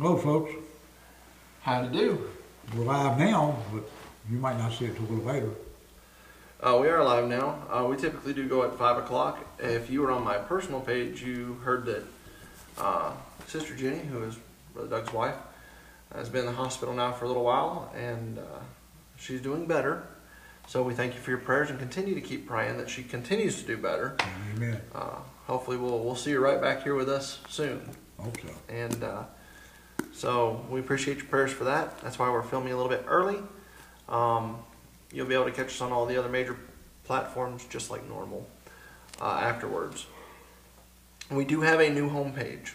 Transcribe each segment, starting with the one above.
Hello, folks. How to do? We're live now, but you might not see it till a little later. Uh, we are live now. Uh, we typically do go at 5 o'clock. If you were on my personal page, you heard that uh, Sister Jenny, who is Brother Doug's wife, has been in the hospital now for a little while, and uh, she's doing better. So we thank you for your prayers and continue to keep praying that she continues to do better. Amen. Uh, hopefully, we'll, we'll see you right back here with us soon. Hope so. And uh, so we appreciate your prayers for that. That's why we're filming a little bit early. Um, you'll be able to catch us on all the other major platforms just like normal uh, afterwards. We do have a new homepage.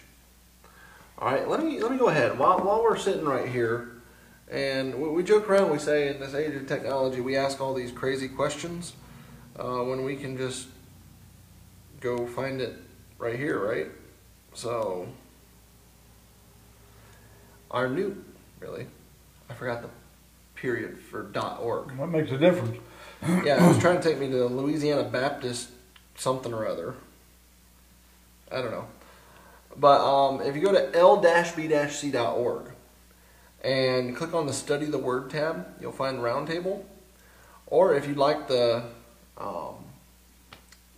All right, let me let me go ahead while while we're sitting right here, and we, we joke around. We say in this age of technology, we ask all these crazy questions uh, when we can just go find it right here, right? So our new, really, I forgot the period for .org. What makes a difference? Yeah, it was trying to take me to Louisiana Baptist something or other. I don't know. But um, if you go to l-b-c.org and click on the Study the Word tab, you'll find Roundtable. Or if you'd like the um,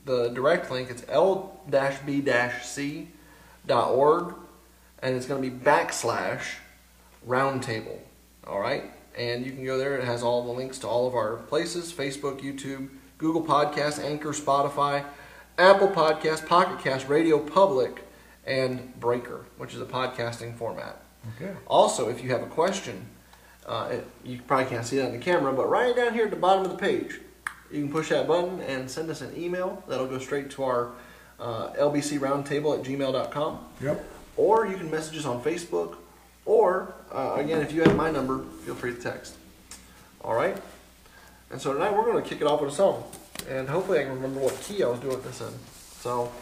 the direct link, it's l-b-c.org and it's going to be backslash roundtable. All right? And you can go there. It has all the links to all of our places Facebook, YouTube, Google Podcasts, Anchor, Spotify, Apple Podcasts, Pocket Cast, Radio Public, and Breaker, which is a podcasting format. Okay. Also, if you have a question, uh, it, you probably can't see that on the camera, but right down here at the bottom of the page, you can push that button and send us an email. That'll go straight to our uh, LBC Roundtable at gmail.com. Yep. Or you can message us on Facebook. Or, uh, again, if you have my number, feel free to text. All right? And so tonight we're going to kick it off with a song. And hopefully I can remember what key I was doing this in. So,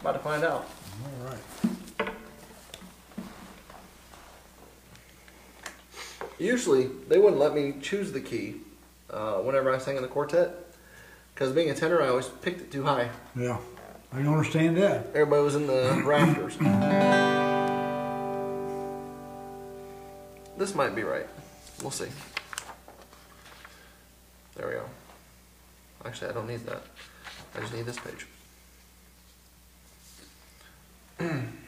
about to find out. All right. Usually, they wouldn't let me choose the key uh, whenever I sang in the quartet. Because being a tenor, I always picked it too high. Yeah. I can understand that. Everybody was in the rafters. This might be right. We'll see. There we go. Actually, I don't need that. I just need this page.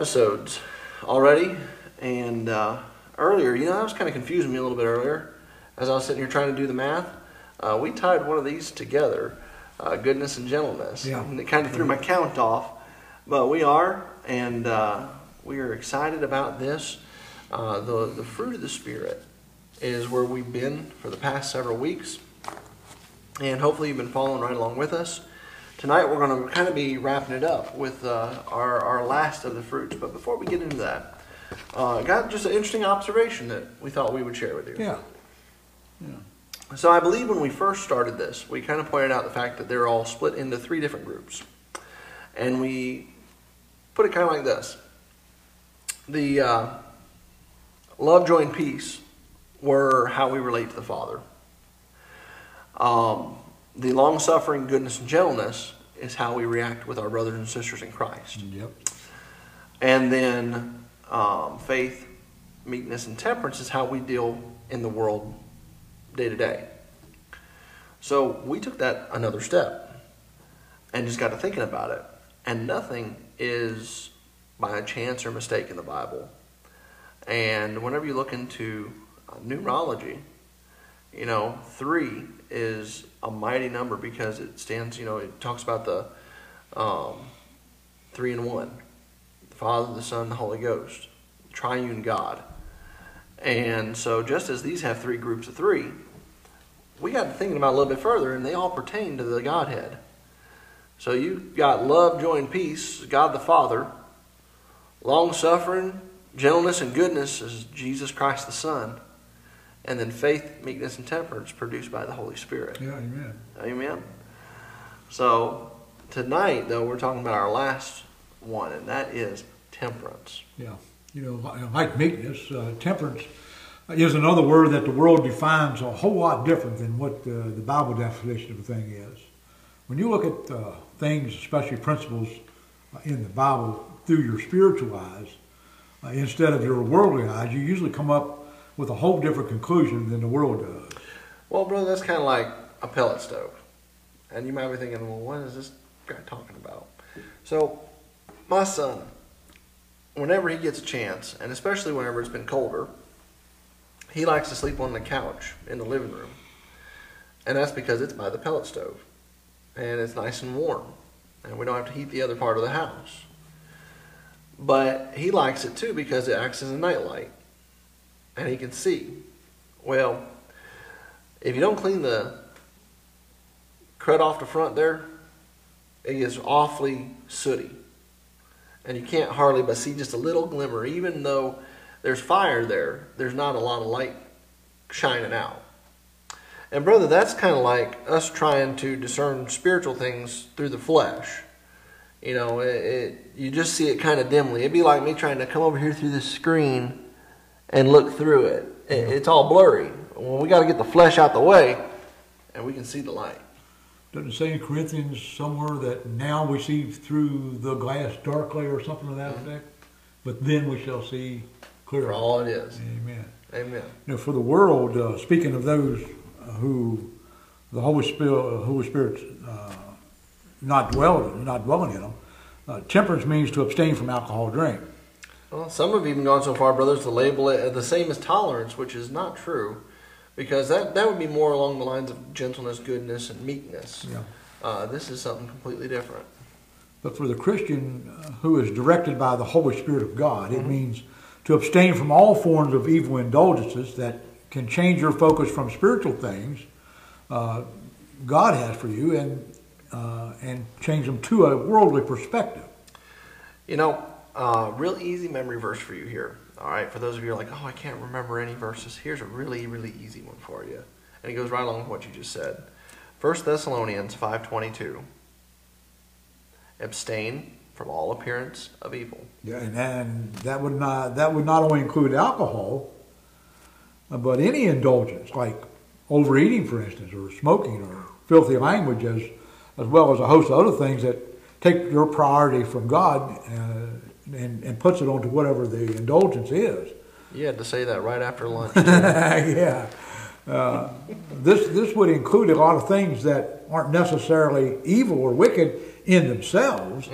episodes already. And uh, earlier, you know, that was kind of confusing me a little bit earlier as I was sitting here trying to do the math. Uh, we tied one of these together, uh, goodness and gentleness. Yeah. And it kind of threw my count off. But we are, and uh, we are excited about this. Uh, the, the fruit of the Spirit is where we've been for the past several weeks. And hopefully you've been following right along with us. Tonight we're going to kind of be wrapping it up with uh, our, our last of the fruits. But before we get into that, uh, got just an interesting observation that we thought we would share with you. Yeah. So I believe when we first started this, we kind of pointed out the fact that they're all split into three different groups. And we put it kind of like this. The uh, love, joy, and peace were how we relate to the Father. Um, the long suffering, goodness, and gentleness is how we react with our brothers and sisters in Christ. Yep. And then um, faith, meekness, and temperance is how we deal in the world day to day. So we took that another step and just got to thinking about it. And nothing is by a chance or mistake in the Bible. And whenever you look into numerology, you know, three is a mighty number because it stands, you know, it talks about the um, three and one the Father, the Son, the Holy Ghost, triune God. And so, just as these have three groups of three, we got to thinking about a little bit further, and they all pertain to the Godhead. So, you've got love, joy, and peace, God the Father, long suffering, gentleness, and goodness is Jesus Christ the Son, and then faith, meekness, and temperance produced by the Holy Spirit. Yeah, amen. Amen. So, tonight, though, we're talking about our last one, and that is temperance. Yeah. You know, like meekness, uh, temperance is another word that the world defines a whole lot different than what uh, the Bible definition of a thing is. When you look at uh, things, especially principles uh, in the Bible through your spiritual eyes, uh, instead of your worldly eyes, you usually come up with a whole different conclusion than the world does. Well, brother, that's kind of like a pellet stove. And you might be thinking, well, what is this guy talking about? So, my son, whenever he gets a chance, and especially whenever it's been colder, he likes to sleep on the couch in the living room. And that's because it's by the pellet stove. And it's nice and warm. And we don't have to heat the other part of the house. But he likes it too because it acts as a nightlight. And he can see. Well, if you don't clean the crud off the front there, it gets awfully sooty. And you can't hardly but see just a little glimmer. Even though there's fire there, there's not a lot of light shining out. And brother, that's kind of like us trying to discern spiritual things through the flesh. You know, it, it you just see it kind of dimly. It'd be like me trying to come over here through the screen and look through it. it it's all blurry. Well, we got to get the flesh out the way, and we can see the light. Doesn't it say in Corinthians somewhere that now we see through the glass darkly or something to that effect? But then we shall see For all it is. Amen. Amen. You know, for the world, uh, speaking of those uh, who the Holy Spirit, uh, Holy Spirit's uh, not dwelling, not dwelling in them, uh, temperance means to abstain from alcohol drink. Well, some have even gone so far, brothers, to label it the same as tolerance, which is not true, because that, that would be more along the lines of gentleness, goodness, and meekness. Yeah. Uh, this is something completely different. But for the Christian uh, who is directed by the Holy Spirit of God, it means to abstain from all forms of evil indulgences that can change your focus from spiritual things uh, God has for you and uh, and change them to a worldly perspective. You know, uh, real easy memory verse for you here. All right, for those of you who are like, oh, I can't remember any verses. Here's a really, really easy one for you, and it goes right along with what you just said. 1 Thessalonians five twenty two. Abstain from all appearance of evil. Yeah, and, and that would not that would not only include alcohol, uh, but any indulgence like overeating, for instance, or smoking, or filthy language, as as well as a host of other things that take your priority from God uh, and, and puts it onto whatever the indulgence is. You had to say that right after lunch. yeah. Uh, this this would include a lot of things that aren't necessarily evil or wicked in themselves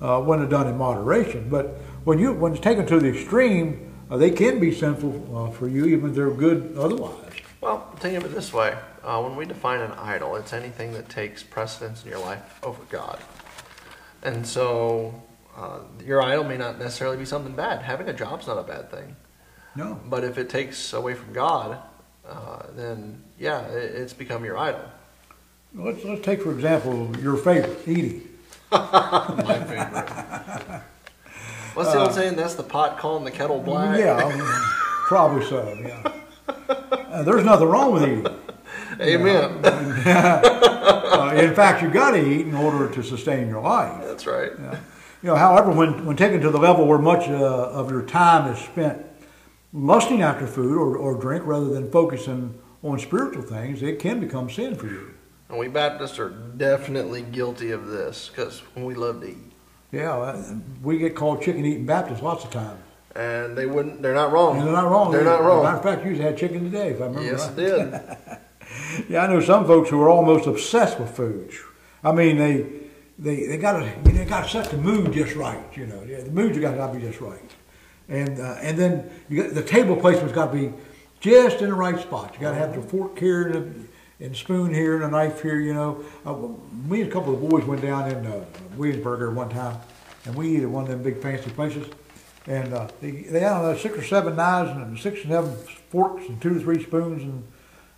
uh, when they're done in moderation. But when you when it's taken to the extreme, uh, they can be sinful uh, for you, even if they're good otherwise. well, think of it this way: uh, when we define an idol, it's anything that takes precedence in your life over God. And so, uh, your idol may not necessarily be something bad. Having a job's not a bad thing. No. But if it takes away from God, uh, then yeah, it, it's become your idol. Let's let's take for example your favorite eating. My favorite. What's the old saying? That's the pot calling the kettle black. Yeah, probably so. Yeah. Uh, there's nothing wrong with eating. Amen. Uh, in fact, you got to eat in order to sustain your life. That's right. You know, however, when, when taken to the level where much uh, of your time is spent lusting after food or, or drink rather than focusing on spiritual things, it can become sin for you. And we Baptists are definitely guilty of this because we love to eat. Yeah, we get called chicken eating Baptists lots of times. And they wouldn't. They're not wrong. And they're not wrong. They're not wrong. matter of fact, you had chicken today, if I remember Yes, right. it did. Yeah, I know some folks who are almost obsessed with food. I mean, they they they got to they got to set the mood just right. You know, the mood's got to be just right, and uh, and then you got the table placement's got to be just in the right spot. You got to have the fork here and a, and spoon here and a knife here. You know, uh, me and a couple of boys went down in uh, Williamsburg one time, and we ate at one of them big fancy places. And uh, they, they had uh, six or seven knives and six or seven forks and two or three spoons and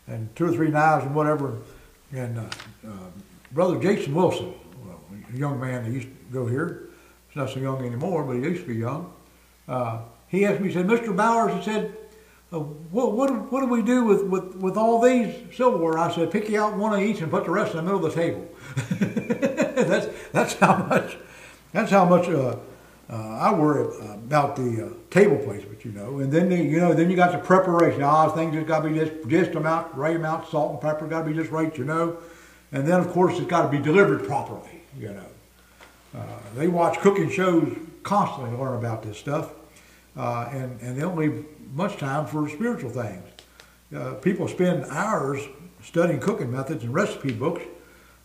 and two or three knives and whatever. And uh, uh, brother Jason Wilson, young man that used to go here, he's not so young anymore, but he used to be young. Uh, he asked me, he said, Mr. Bowers, he said, uh, what, what, what do we do with, with, with all these silverware? I said, pick you out one of each and put the rest in the middle of the table. that's, that's how much, that's how much uh, uh, I worry about the uh, table placement, you know. And then, the, you know, then you got the preparation. All things just got to be just, just amount, right amount, salt and pepper got to be just right, you know. And then, of course, it's got to be delivered properly, you know. Uh, they watch cooking shows constantly learn about this stuff, uh, and, and they don't leave much time for spiritual things. Uh, people spend hours studying cooking methods and recipe books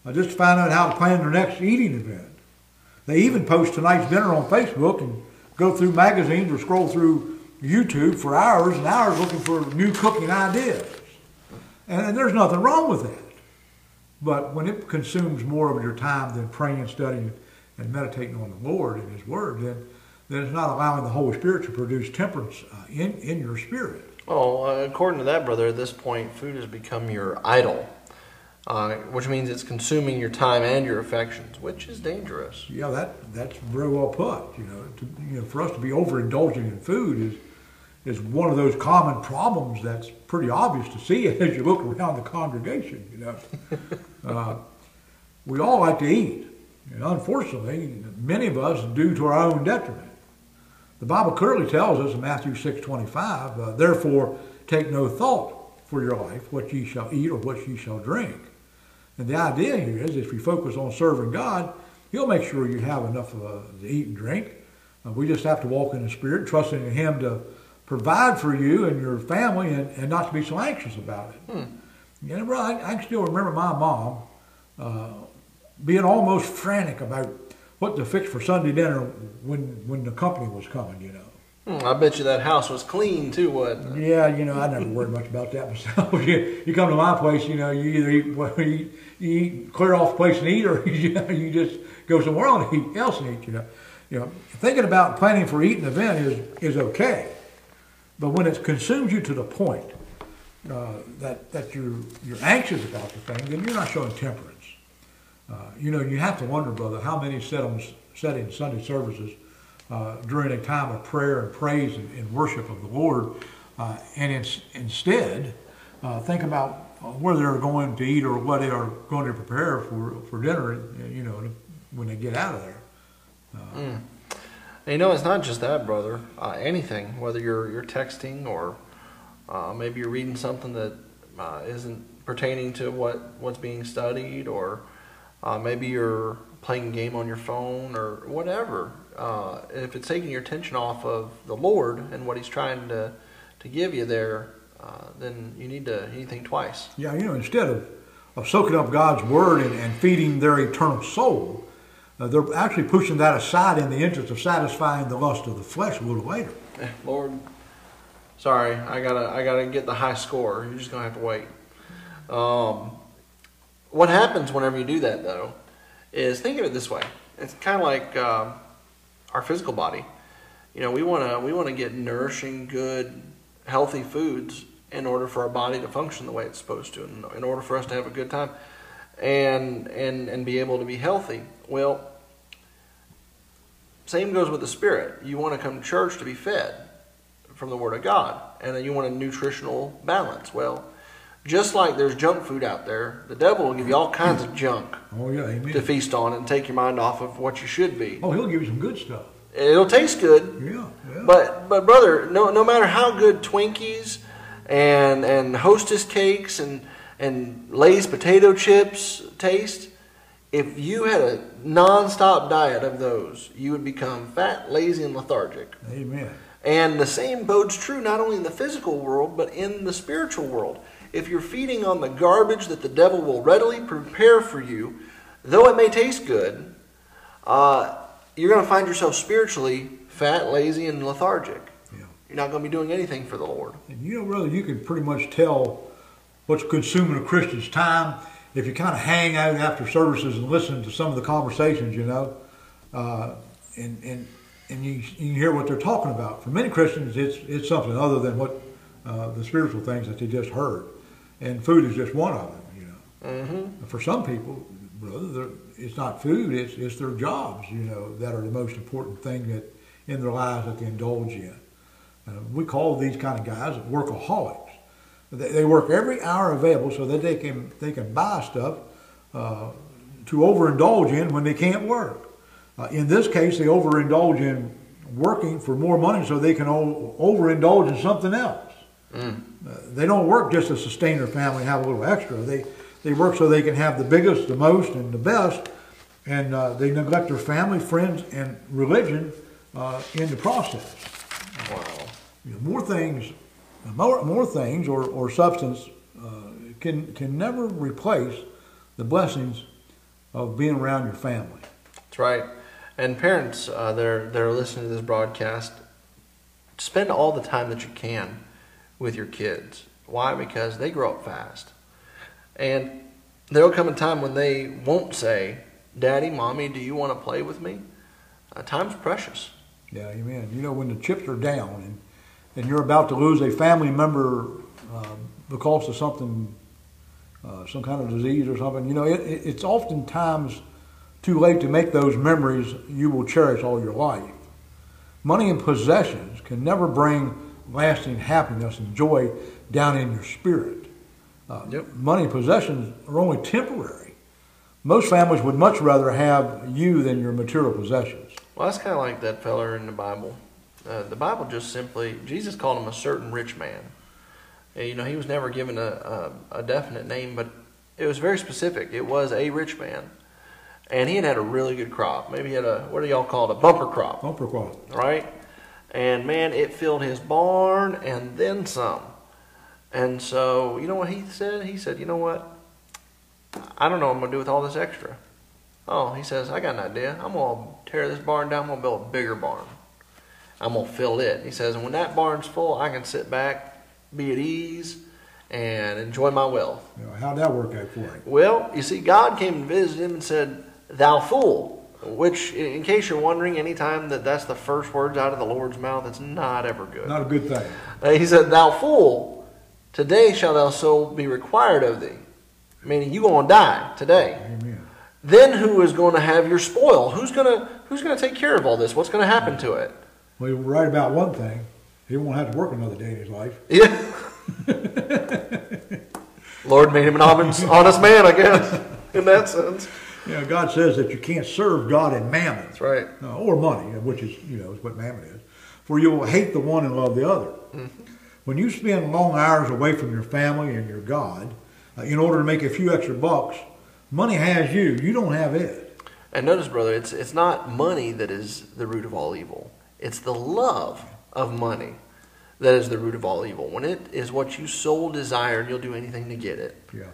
uh, just to find out how to plan their next eating event. They even post tonight's dinner on Facebook and go through magazines or scroll through YouTube for hours and hours looking for new cooking ideas. And, and there's nothing wrong with that. But when it consumes more of your time than praying, studying, and meditating on the Lord and His Word, then, then it's not allowing the Holy Spirit to produce temperance uh, in, in your spirit. Well, uh, according to that, brother, at this point, food has become your idol, uh, which means it's consuming your time and your affections, which is dangerous. Yeah, that that's very well put. You know, to, you know, for us to be overindulging in food is is one of those common problems that's pretty obvious to see as you look around the congregation. You know, uh, we all like to eat, and unfortunately, many of us do to our own detriment. The Bible clearly tells us in Matthew six twenty five, uh, therefore take no thought for your life, what ye shall eat or what ye shall drink. And the idea here is if you focus on serving God, He'll make sure you have enough uh, to eat and drink. Uh, we just have to walk in the Spirit, trusting in Him to provide for you and your family and, and not to be so anxious about it. You know, I, I can still remember my mom uh, being almost frantic about what to fix for Sunday dinner when, when the company was coming, you know. Hmm, I bet you that house was clean too, wasn't it? Yeah, you know, I never worried much about that myself. you, you come to my place, you know, you either eat, well, you, you eat, clear off the place and eat, or you, know, you just go somewhere else and eat, else and eat. You know, you know, thinking about planning for eating event is is okay, but when it consumes you to the point uh, that that you're you're anxious about the thing, then you're not showing temperance. Uh, you know, you have to wonder, brother, how many sat in Sunday services uh, during a time of prayer and praise and, and worship of the Lord, uh, and ins- instead uh, think about where they're going to eat or what they are going to prepare for, for dinner, you know, when they get out of there. And you know, it's not just that, brother. Uh, anything, whether you're you're texting or uh, maybe you're reading something that uh, isn't pertaining to what what's being studied, or uh, maybe you're playing a game on your phone or whatever. Uh, if it's taking your attention off of the Lord and what He's trying to, to give you there, uh, then you need to you need to think twice. Yeah, you know, instead of, of soaking up God's word and, and feeding their eternal soul, uh, they're actually pushing that aside in the interest of satisfying the lust of the flesh a little later. Eh, Lord, sorry, I gotta I gotta get the high score. You're just gonna have to wait. Um, what happens whenever you do that, though, is think of it this way. It's kind of like uh, our physical body. You know, we wanna we wanna get nourishing, good, healthy foods in order for our body to function the way it's supposed to, in, in order for us to have a good time, and and and be able to be healthy. Well, same goes with the spirit. You want to come to church to be fed from the Word of God, and then you want a nutritional balance. Well, just like there's junk food out there, the devil will give you all kinds of junk Oh, yeah, to feast on and take your mind off of what you should be. Oh, he'll give you some good stuff. It'll taste good, Yeah, yeah. but but brother, no no matter how good Twinkies and and Hostess cakes and and Lay's potato chips taste, if you had a non-stop diet of those, you would become fat, lazy, and lethargic. Amen. And the same bodes true not only in the physical world, but in the spiritual world. If you're feeding on the garbage that the devil will readily prepare for you, though it may taste good, uh, you're going to find yourself spiritually fat, lazy, and lethargic. Yeah. You're not going to be doing anything for the Lord. And you know, brother, you can pretty much tell what's consuming a Christian's time if you kind of hang out after services and listen to some of the conversations, you know, uh, and and and you, you hear what they're talking about. For many Christians, it's it's something other than what uh, the spiritual things that they just heard, and food is just one of them, you know. Mm-hmm. For some people, brother, it's not food; it's it's their jobs, you know, that are the most important thing that in their lives that they indulge in. Uh, we call these kind of guys workaholics. They, they work every hour available so that they can they can buy stuff uh, to overindulge in when they can't work. Uh, in this case, they overindulge in working for more money so they can o- overindulge in something else. Uh, they don't work just to sustain their family and have a little extra. They they work so they can have the biggest, the most, and the best, and uh, they neglect their family, friends, and religion uh, in the process. Wow. You know, more things, more, more things, or, or substance uh, can can never replace the blessings of being around your family. That's right. And parents uh, that, are, that are listening to this broadcast, spend all the time that you can with your kids. Why? Because they grow up fast. And there'll come a time when they won't say, Daddy, Mommy, do you want to play with me? Uh, time's precious. Yeah, amen. You know, when the chips are down and, and you're about to lose a family member uh, because of something, uh, some kind of disease or something, you know, it, it, it's oftentimes too late to make those memories you will cherish all your life. Money and possessions can never bring lasting happiness and joy down in your spirit. Uh, Yep. Money and possessions are only temporary. Most families would much rather have you than your material possessions. Well, that's kind of like that feller in the Bible. Uh, the Bible just simply, Jesus called him a certain rich man. And, you know, he was never given a, a, a definite name, but it was very specific. It was a rich man. And he had had a really good crop. Maybe he had a, what do y'all call it, a bumper crop, Bumper crop. right? And man, it filled his barn and then some. And so, you know what he said? He said, you know what? I don't know what I'm going to do with all this extra. Oh, he says, I got an idea. I'm going to tear this barn down. I'm going to build a bigger barn. I'm going to fill it. He says, and when that barn's full, I can sit back, be at ease, and enjoy my wealth. You how'd that work out for him? Well, you see, God came and visited him and said, Thou fool. Which, in case you're wondering, anytime that that's the first words out of the Lord's mouth, it's not ever good. Not a good thing. Uh, he said, Thou fool, today shall thou so be required of thee. Meaning, you're going to die today. Amen. Then who is going to have your spoil? Who's going to who's going to take care of all this? What's going to happen to it? Well, you're right about one thing. He won't have to work another day in his life. Yeah. Lord made him an honest, honest man, I guess, in that sense. Know, God says that you can't serve God and mammon, That's right. or money, which is, you know, is what mammon is. For you will hate the one and love the other. When you spend long hours away from your family and your God uh, in order to make a few extra bucks, money has you. You don't have it. And notice, brother, it's it's not money that is the root of all evil. It's the love of money that is the root of all evil. When it is what you soul desire, and you'll do anything to get it. Yeah.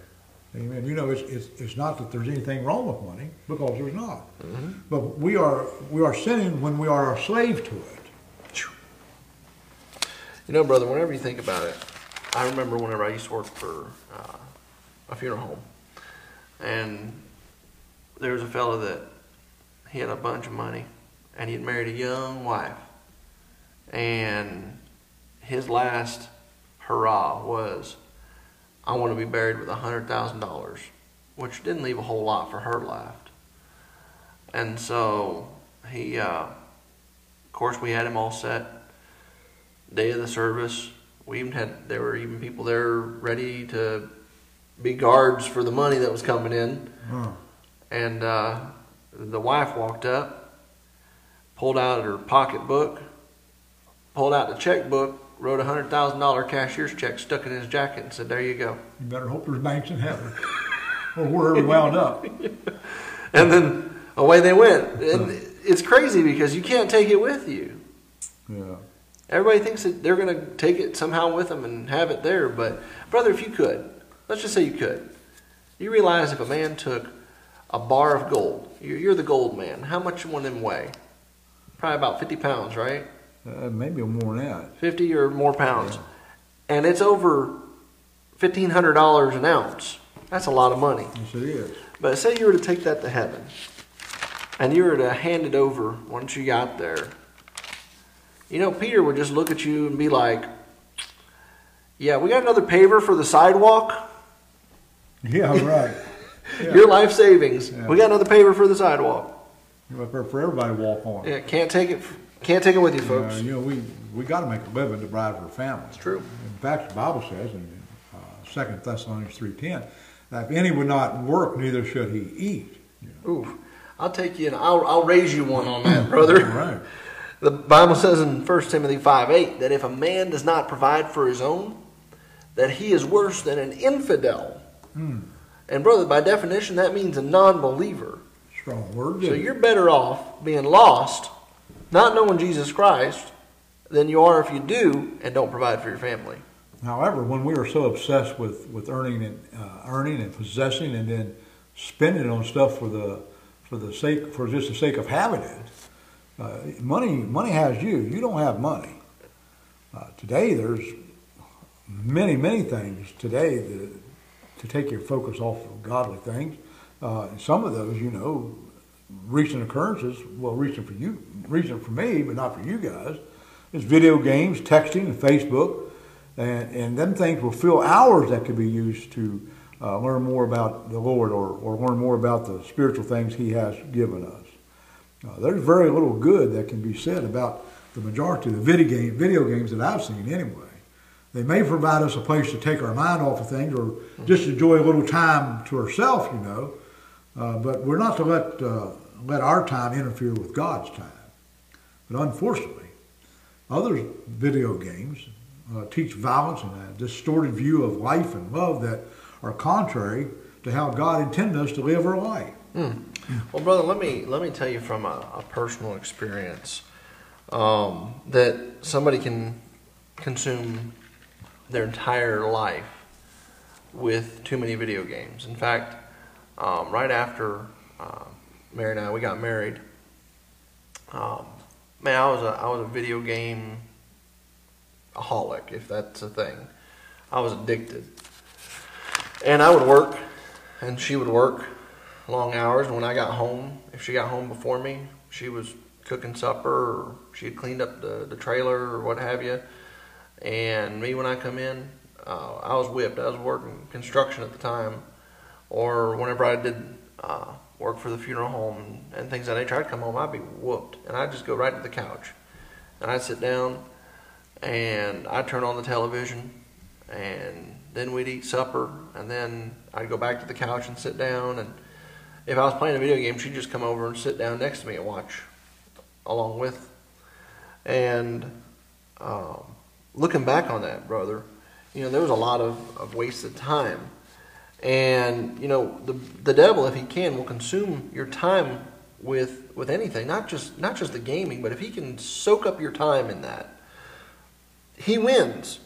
Amen. You know, it's, it's, it's not that there's anything wrong with money, because there's not. But we are, we are sinning when we are a slave to it. You know, brother, whenever you think about it, I remember whenever I used to work for uh, a funeral home, and there was a fellow that he had a bunch of money, and he had married a young wife, and his last hurrah was, "I want to be buried with a hundred thousand dollars," which didn't leave a whole lot for her left, and so he, uh, of course, we had him all set day of the service. We even had there were even people there ready to be guards for the money that was coming in. And uh, the wife walked up, pulled out her pocketbook, pulled out the checkbook, wrote a hundred thousand dollar cashier's check, stuck it in his jacket, and said, "There you go." You better hope there's banks in heaven, or wherever we wound up. And then away they went. And it's crazy because you can't take it with you. Yeah. Everybody thinks that they're going to take it somehow with them and have it there. But, brother, if you could, let's just say you could, you realize if a man took a bar of gold, you're, you're the gold man, how much one of them weigh? Probably about 50 pounds, right? Uh, maybe more than that. 50 or more pounds. And it's over $1,500 an ounce. That's a lot of money. Yes, it is. But say you were to take that to heaven and you were to hand it over once you got there. You know, Peter would just look at you and be like, Yeah, we got another paver for the sidewalk. Yeah, right. Yeah. Your life savings. Yeah. We got another paver for the sidewalk. Up there for everybody to walk on. Yeah, can't take it. Can't take it with you, folks. Uh, you know, we, we got to make a living to provide for a family. It's true. In fact, the Bible says in uh, Second Thessalonians three ten that if any would not work, neither should he eat. You know. Ooh, I'll take you and I'll, I'll raise you one on that, brother. Right. The Bible says in 1 Timothy 5 8 that if a man does not provide for his own, that he is worse than an infidel. Hmm. And, brother, by definition, that means a non believer. Strong word. So you're better off being lost, not knowing Jesus Christ, than you are if you do and don't provide for your family. However, when we are so obsessed with, with earning and uh, earning and possessing and then spending on stuff for the for the sake for just the sake of having it, uh, money money has you. You don't have money. Uh, today, there's many many things today that, to take your focus off of godly things. Uh, some of those, you know, recent occurrences. Well, recent for you, recent for me, but not for you guys. Is video games, texting, and Facebook and, and them things will fill hours that could be used to uh, learn more about the Lord or, or learn more about the spiritual things He has given us. Uh, there's very little good that can be said about the majority of the video, game, video games that I've seen anyway. They may provide us a place to take our mind off of things or just enjoy a little time to ourselves, you know, uh, but we're not to let, uh, let our time interfere with God's time. But unfortunately, other video games uh, teach violence and a distorted view of life and love that are contrary to how God intended us to live our life. Well, brother, let me let me tell you from a, a personal experience um, that somebody can consume their entire life with too many video games. In fact, um, right after uh, Mary and I we got married, um, man, I was a I was a video game aholic, if that's a thing. I was addicted, and I would work, and she would work long hours. And when I got home, if she got home before me, she was cooking supper or she had cleaned up the, the trailer or what have you. And me, when I come in, uh, I was whipped. I was working construction at the time, or whenever I did uh, work for the funeral home and, things like that. Nature, I'd come home, I'd be whooped, and I'd just go right to the couch, and I'd sit down, and I'd turn on the television, and then we'd eat supper, and then I'd go back to the couch and sit down, and if I was playing a video game, she'd just come over and sit down next to me and watch along with. And um, looking back on that, brother, you know, there was a lot of, of wasted time. And, you know, the, the devil, if he can, will consume your time with with anything, not just not just the gaming, but if he can soak up your time in that, he wins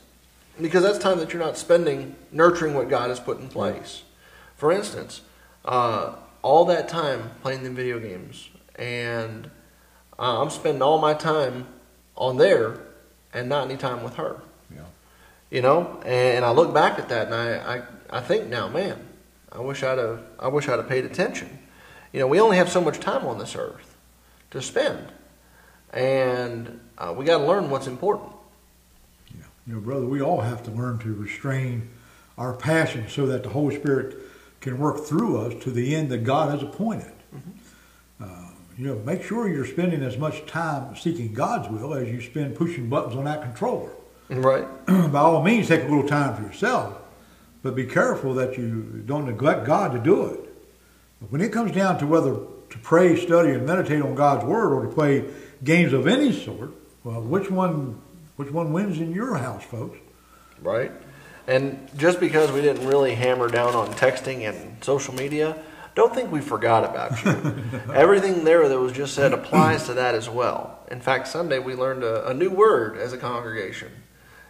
because that's time that you're not spending nurturing what God has put in place. For instance, uh, all that time playing the video games, and uh, I'm spending all my time on there and not any time with her. Yeah. You know, and I look back at that and I, I, I think now, man, I wish I'd have I wish I'd have paid attention. You know, we only have so much time on this earth to spend, and uh, we got to learn what's important. Yeah. You know, brother, we all have to learn to restrain our passion so that the Holy Spirit can work through us to the end that God has appointed. Uh, you know, make sure you're spending as much time seeking God's will as you spend pushing buttons on that controller. Right. By all means, take a little time for yourself, but be careful that you don't neglect God to do it. But when it comes down to whether to pray, study, and meditate on God's Word or to play games of any sort, well, which one, which one wins in your house, folks? Right. And just because we didn't really hammer down on texting and social media, don't think we forgot about you. Everything there that was just said applies to that as well. In fact, Sunday we learned a, a new word as a congregation.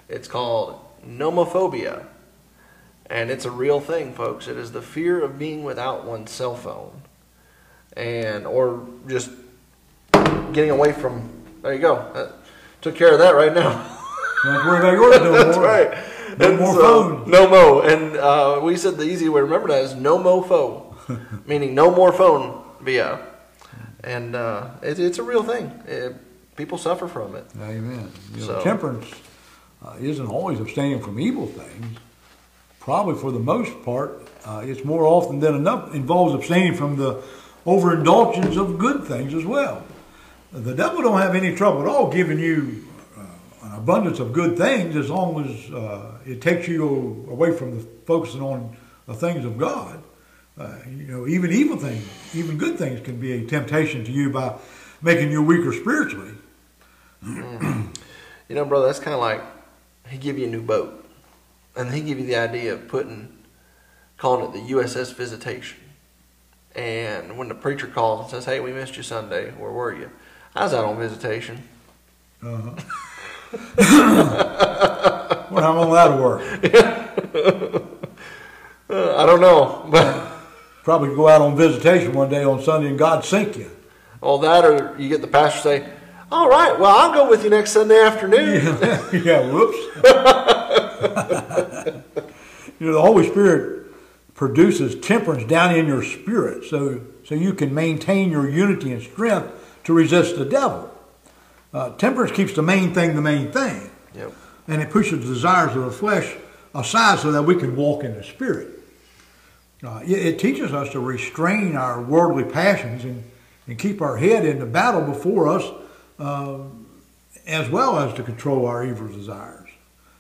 It's called nomophobia. And it's a real thing, folks. It is the fear of being without one's cell phone. And, or just getting away from, there you go. That, took care of that right now. Don't worry about yours no That's more. right. No And more so- phones. No mo. And uh, we said the easy way to remember that is no mo phone, meaning no more phone via. And uh, it, it's a real thing. It, people suffer from it. Amen. You know, So- temperance uh, isn't always abstaining from evil things. Probably for the most part, uh, it's more often than enough involves abstaining from the overindulgence of good things as well. The devil don't have any trouble at all giving you uh, an abundance of good things as long as uh, it takes you away from the focusing on the things of God. Uh, you know, even evil things, even good things can be a temptation to you by making you weaker spiritually. You know, brother, that's kind of like he give you a new boat, and he give you the idea of putting, calling it the USS Visitation. And when the preacher calls and says, "Hey, we missed you Sunday. Where were you?" I was out on visitation. Uh-huh. well, how long that'll work? Uh, I don't know, but Probably go out on visitation one day on Sunday and God sink you. all that, or you get the pastor say, "All right, well, I'll go with you next Sunday afternoon." yeah, whoops. you know, the Holy Spirit produces temperance down in your spirit so, so you can maintain your unity and strength to resist the devil. Uh, temperance keeps the main thing the main thing. Yep. and it pushes the desires of the flesh aside so that we can walk in the spirit. Uh, it, it teaches us to restrain our worldly passions and, and keep our head in the battle before us, uh, as well as to control our evil desires.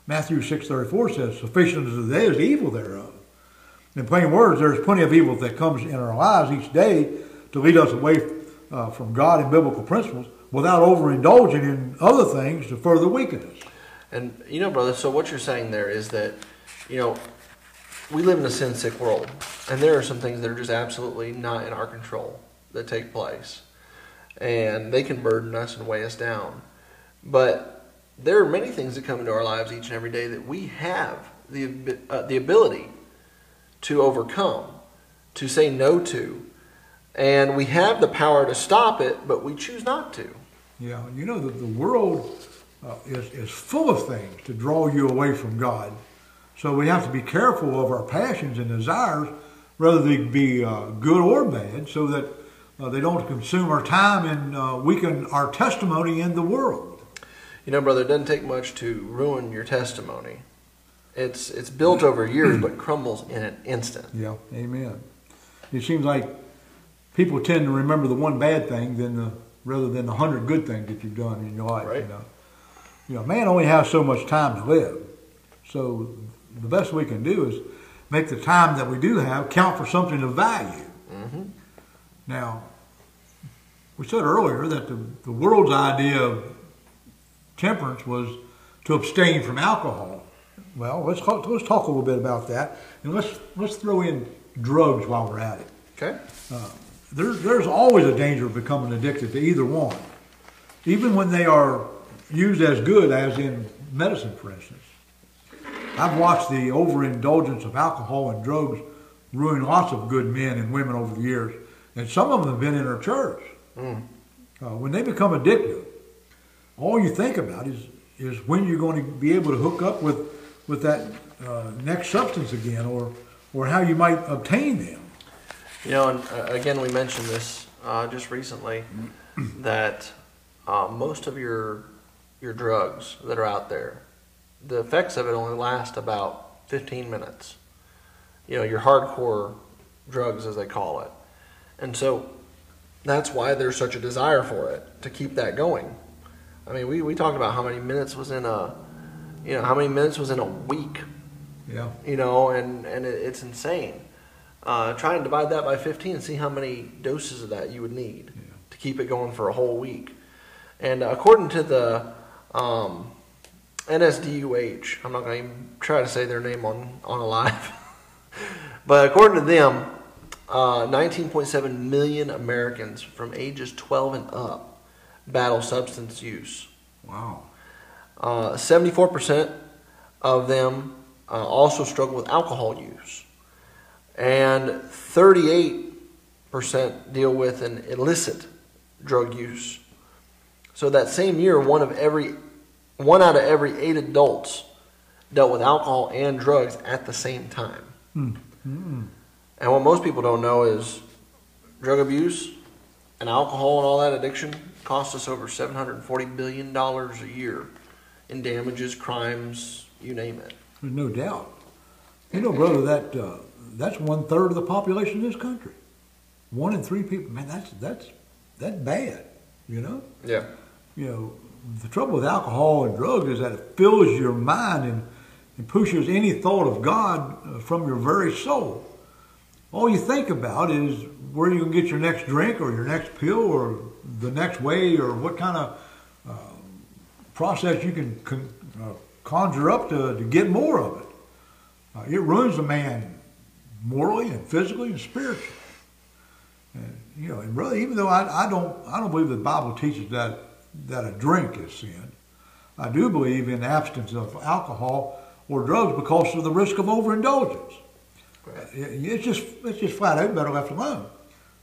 Matthew six thirty four says, "Sufficient is the day is evil thereof." In plain words, there's plenty of evil that comes in our lives each day to lead us away uh, from God and biblical principles, without overindulging in other things to further weaken us. And you know, brother, so what you're saying there is that, you know, we live in a sin sick world, and there are some things that are just absolutely not in our control that take place. And they can burden us and weigh us down. But there are many things that come into our lives each and every day that we have the, uh, the ability to overcome, to say no to. And we have the power to stop it, but we choose not to. Yeah, you know, the, the world uh, is, is full of things to draw you away from God. So we have to be careful of our passions and desires, whether they be uh, good or bad, so that uh, they don't consume our time and uh, weaken our testimony in the world. You know, brother, it doesn't take much to ruin your testimony. It's it's built over years, but crumbles in an instant. Yeah, amen. It seems like people tend to remember the one bad thing than the, rather than the hundred good things that you've done in your life. Right. You know, you know, man only has so much time to live. So the best we can do is make the time that we do have count for something of value. Mm-hmm. Now, we said earlier that the, the world's idea of temperance was to abstain from alcohol. Well, let's talk, let's talk a little bit about that, and let's let's throw in drugs while we're at it. Okay. there's there's always a danger of becoming addicted to either one, even when they are used as good as in medicine, for instance. I've watched the overindulgence of alcohol and drugs ruin lots of good men and women over the years, and some of them have been in our church. Mm. Uh, when they become addictive, all you think about is is when you're going to be able to hook up with with that uh, next substance again, or or how you might obtain them. You know, and uh, again, we mentioned this uh, just recently that uh, most of your your drugs that are out there, the effects of it only last about 15 minutes. You know, your hardcore drugs, as they call it, and so that's why there's such a desire for it to keep that going. I mean, we, we talked about how many minutes was in a, you know, how many minutes was in a week. Yeah. You know, and and it, it's insane. Uh, try and divide that by 15 and see how many doses of that you would need yeah. to keep it going for a whole week. And uh, according to the um, NSDUH, I'm not going to even try to say their name on, on a live, but according to them, uh, 19.7 million Americans from ages 12 and up battle substance use. Wow. Uh, 74% of them uh, also struggle with alcohol use. And 38% deal with an illicit drug use. So that same year, one of every one out of every eight adults dealt with alcohol and drugs at the same time. Mm-hmm. And what most people don't know is drug abuse and alcohol and all that addiction costs us over $740 billion a year in damages, crimes, you name it. There's no doubt. You know, brother, that uh, that's one third of the population of this country. One in three people. Man, that's that's that's bad. You know. Yeah. You know, the trouble with alcohol and drugs is that it fills your mind and, and pushes any thought of God uh, from your very soul all you think about is where you can get your next drink or your next pill or the next way or what kind of uh, process you can con- uh, conjure up to, to get more of it. Uh, it ruins a man morally and physically and spiritually. And, you know, and really, even though I, I don't, I don't believe the Bible teaches that that a drink is sin. I do believe in abstinence of alcohol or drugs because of the risk of overindulgence. It's just it's just flat out better left alone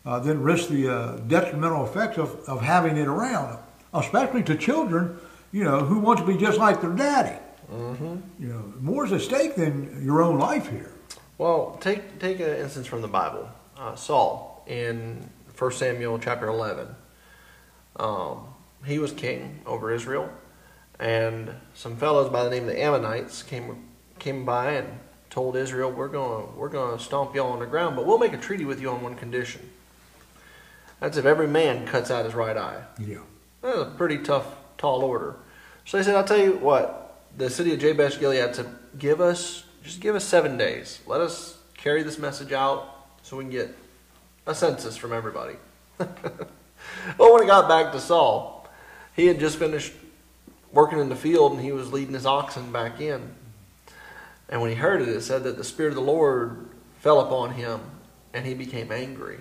uh, than risk the uh, detrimental effects of, of having it around, especially to children, you know, who want to be just like their daddy. Mm-hmm. You know, more is at stake than your own life here. Well, take take an instance from the Bible. Uh, Saul in 1 Samuel chapter 11. Um, he was king over Israel, and some fellows by the name of the Ammonites came came by and told Israel, "We're going we're going to stomp y'all on the ground, but we'll make a treaty with you on one condition. That's if every man cuts out his right eye." Yeah, that's a pretty tough, tall order. So they said, "I'll tell you what." The city of Jabesh Gilead said, "Give us just give us seven days. Let us carry this message out so we can get a census from everybody." well, when it got back to Saul, he had just finished working in the field and he was leading his oxen back in. And when he heard it, it said that the Spirit of the Lord fell upon him and he became angry.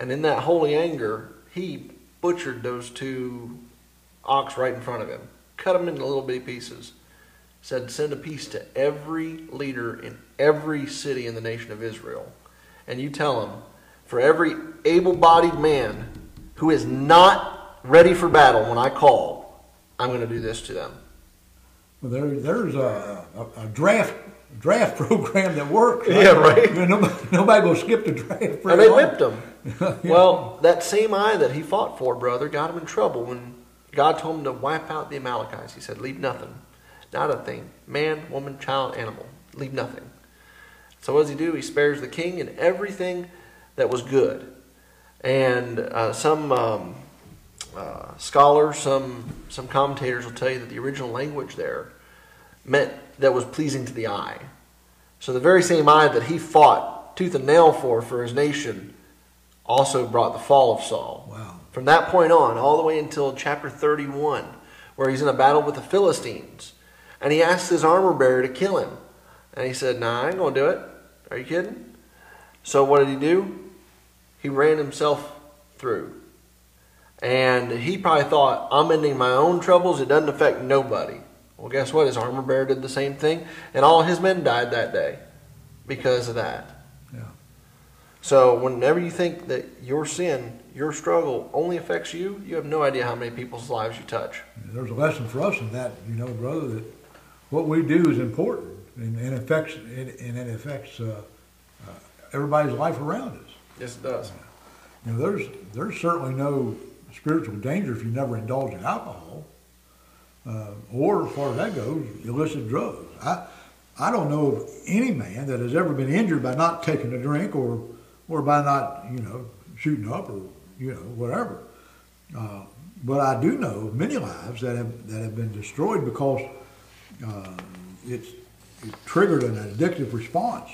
And in that holy anger, he butchered those two ox right in front of him, cut them into little bitty pieces. Said, Send a piece to every leader in every city in the nation of Israel. And you tell them, for every able bodied man who is not ready for battle when I call, I'm going to do this to them. Well, there, there's a, a, a, draft draft program that works. Right? Yeah, right. You know, nobody, nobody will skip the draft. And they long. whipped him. yeah. Well, that same eye that he fought for, brother, got him in trouble when God told him to wipe out the Amalekites. He said, "Leave nothing, not a thing, man, woman, child, animal, leave nothing." So what does he do? He spares the king and everything that was good. And uh, some um, uh, scholars, some some commentators will tell you that the original language there meant that was pleasing to the eye. So the very same eye that he fought tooth and nail for for his nation also brought the fall of Saul. Wow. From that point on, all the way until chapter 31, where he's in a battle with the Philistines, and he asks his armor bearer to kill him. And he said, Nah, I ain't going to do it. Are you kidding? So what did he do? he ran himself through. And he probably thought, I'm ending my own troubles, it doesn't affect nobody. Well, guess what? His armor bearer did the same thing, and all his men died that day because of that. Yeah. So, whenever you think that your sin, your struggle only affects you, you have no idea how many people's lives you touch. There's a lesson for us in that, you know, brother, that what we do is important and, and affects it, and it affects uh, uh, everybody's life around us. Yes, it does. You know, there's there's certainly no spiritual danger if you never indulge in alcohol, uh, or as far as that goes, illicit drugs. I I don't know of any man that has ever been injured by not taking a drink or or by not you know shooting up or you know whatever. Uh, but I do know many lives that have that have been destroyed because uh, it's it triggered an addictive response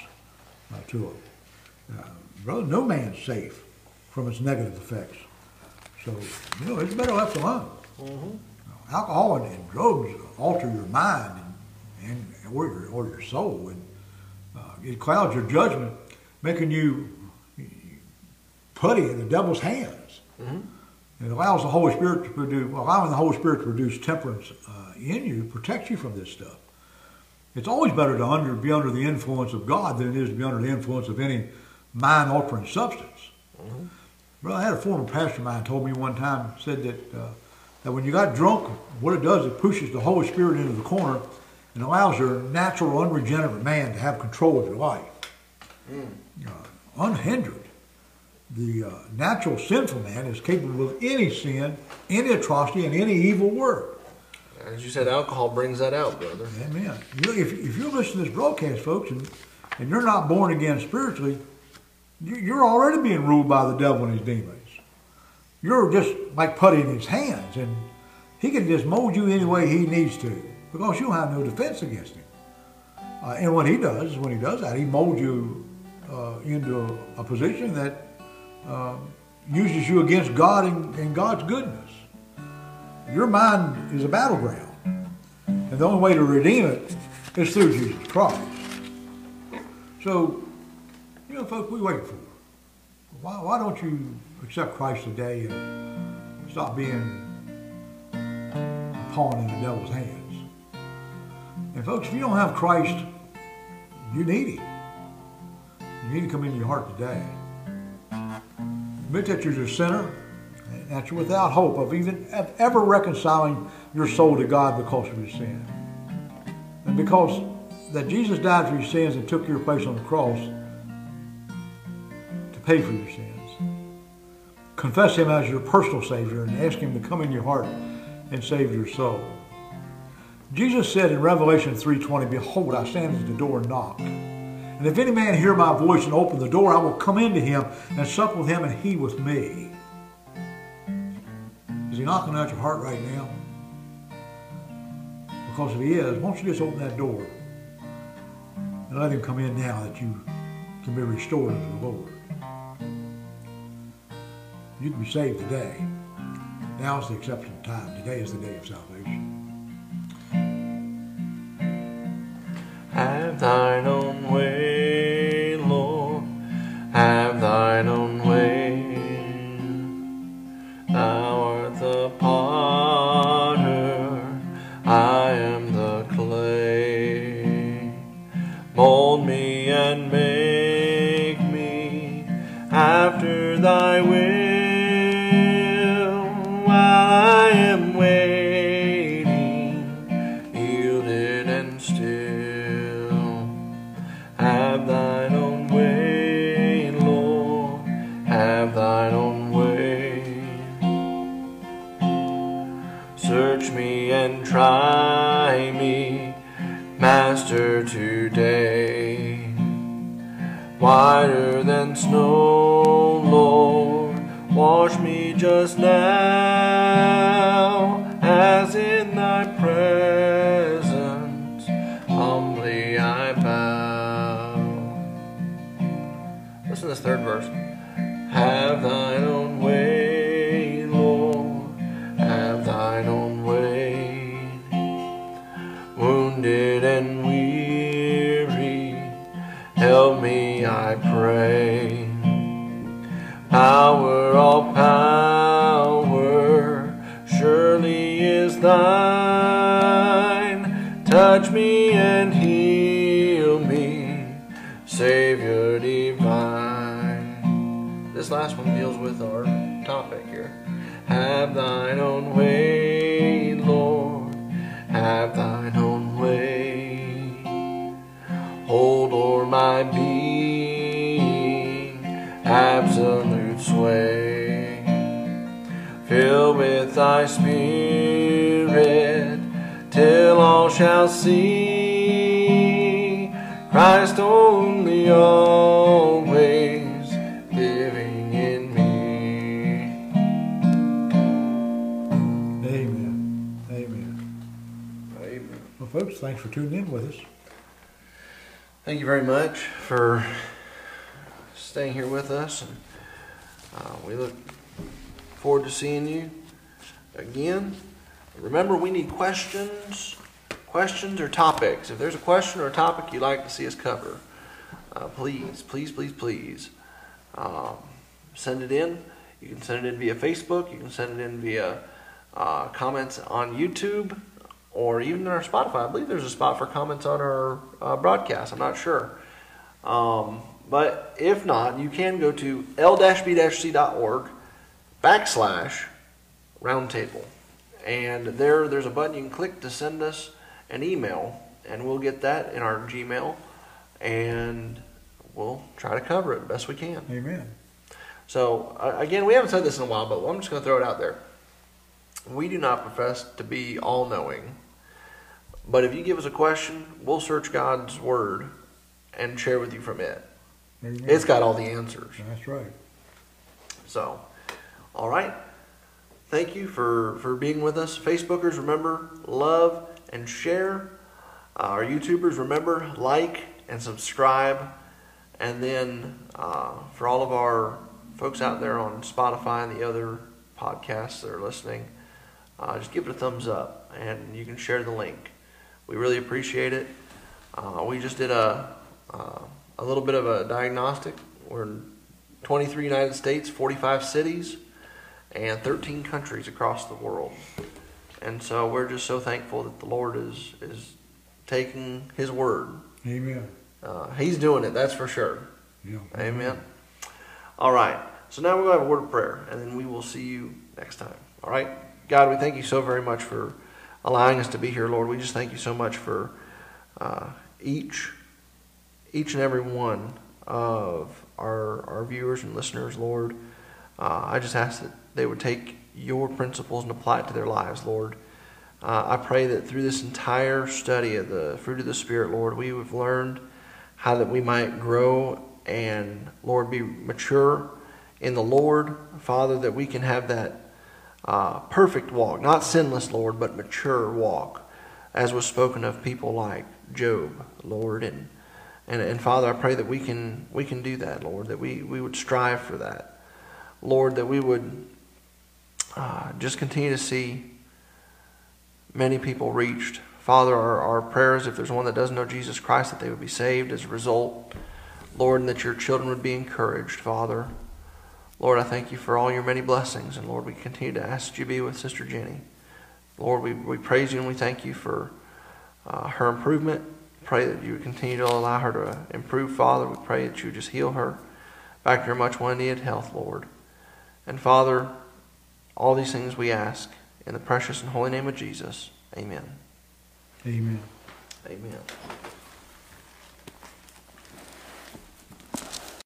uh, to it. Uh, brother, no man's safe from its negative effects. So, you know, it's better left alone. Mm-hmm. Alcohol and, and, drugs alter your mind and, and or, your, or your soul. And uh, it clouds your judgment, making you putty in the devil's hands. Mm-hmm. It allows the Holy Spirit to produce, allowing the Holy Spirit to produce temperance uh, in you protects you from this stuff. It's always better to under, be under the influence of God than it is to be under the influence of any mind altering substance. Mm-hmm. Well, I had a former pastor of mine told me one time, said that, uh, that when you got drunk, what it does, it pushes the Holy Spirit into the corner and allows your natural, unregenerate man to have control of your life. Mm. Uh, unhindered. The uh, natural sinful man is capable of any sin, any atrocity, and any evil work. As you said, alcohol brings that out, brother. Amen. You, if, if you're listening to this broadcast, folks, and, and you're not born again spiritually, you, you're already being ruled by the devil and his demons. You're just like putty in his hands, and he can just mold you any way he needs to because you have no defense against him. Uh, and what he does when he does that, he molds you uh, into a, a, position that uh, uses you against God and, and God's goodness. Your mind is a battleground. And the only way to redeem it is through Jesus Christ. So, you know, folks, we wait for. Why, why don't you accept Christ today and stop being a pawn in the devil's hands? And folks, if you don't have Christ, you need him. You need to come into your heart today. Admit that you're a sinner and that you're without hope of even of ever reconciling your soul to God because of your sin. And because that Jesus died for your sins and took your place on the cross to pay for your sins. Confess Him as your personal Savior and ask Him to come in your heart and save your soul. Jesus said in Revelation 3.20, Behold, I stand at the door and knock. And if any man hear my voice and open the door, I will come into him and sup with him and he with me. Is he knocking at your heart right now? Because if he is, why don't you just open that door and let him come in now that you can be restored to the Lord. You can be saved today. Now is the exceptional time. Today is the day of salvation. Have thine own way, pray. Power, all power, surely is thine. Touch me and heal me, Savior divine. This last one deals with our topic here. Have thine own thy spirit till all shall see Christ only always living in me. Amen. Amen. Amen. Well, folks, thanks for tuning in with us. Thank you very much for staying here with us. And, uh, we look forward to seeing you again. Remember, we need questions, questions or topics. If there's a question or a topic you'd like to see us cover, uh, please, please, please, please um, send it in. You can send it in via Facebook. You can send it in via uh, comments on YouTube or even on our Spotify. I believe there's a spot for comments on our uh, broadcast. I'm not sure. Um, but if not, you can go to l-b-c.org backslash roundtable. And there, there's a button you can click to send us an email, and we'll get that in our Gmail, and we'll try to cover it the best we can. Amen. So, uh, again, we haven't said this in a while, but I'm just going to throw it out there. We do not profess to be all knowing, but if you give us a question, we'll search God's Word and share with you from it. Amen. It's got all the answers. That's right. So, all right. Thank you for, for being with us. Facebookers, remember, love and share. Uh, our YouTubers, remember, like and subscribe. And then uh, for all of our folks out there on Spotify and the other podcasts that are listening, uh, just give it a thumbs up and you can share the link. We really appreciate it. Uh, we just did a, uh, a little bit of a diagnostic. We're in 23 United States, 45 cities, and 13 countries across the world. And so we're just so thankful that the Lord is, is taking His word. Amen. Uh, he's doing it, that's for sure. Yeah. Amen. All right. So now we're going to have a word of prayer, and then we will see you next time. All right. God, we thank you so very much for allowing us to be here, Lord. We just thank you so much for uh, each, each and every one of our our viewers and listeners, Lord. Uh, I just ask that they would take your principles and apply it to their lives, Lord. Uh, I pray that through this entire study of the fruit of the Spirit, Lord, we have learned how that we might grow and, Lord, be mature in the Lord. Father, that we can have that uh, perfect walk, not sinless, Lord, but mature walk, as was spoken of people like Job, Lord. And, and, and Father, I pray that we can, we can do that, Lord, that we, we would strive for that. Lord, that we would uh, just continue to see many people reached. Father, our, our prayers, if there's one that doesn't know Jesus Christ, that they would be saved as a result. Lord, and that your children would be encouraged, Father. Lord, I thank you for all your many blessings. And Lord, we continue to ask that you be with Sister Jenny. Lord, we, we praise you and we thank you for uh, her improvement. Pray that you would continue to allow her to improve, Father. We pray that you just heal her back to her much needed health, Lord. And Father, all these things we ask in the precious and holy name of Jesus. Amen. Amen. Amen.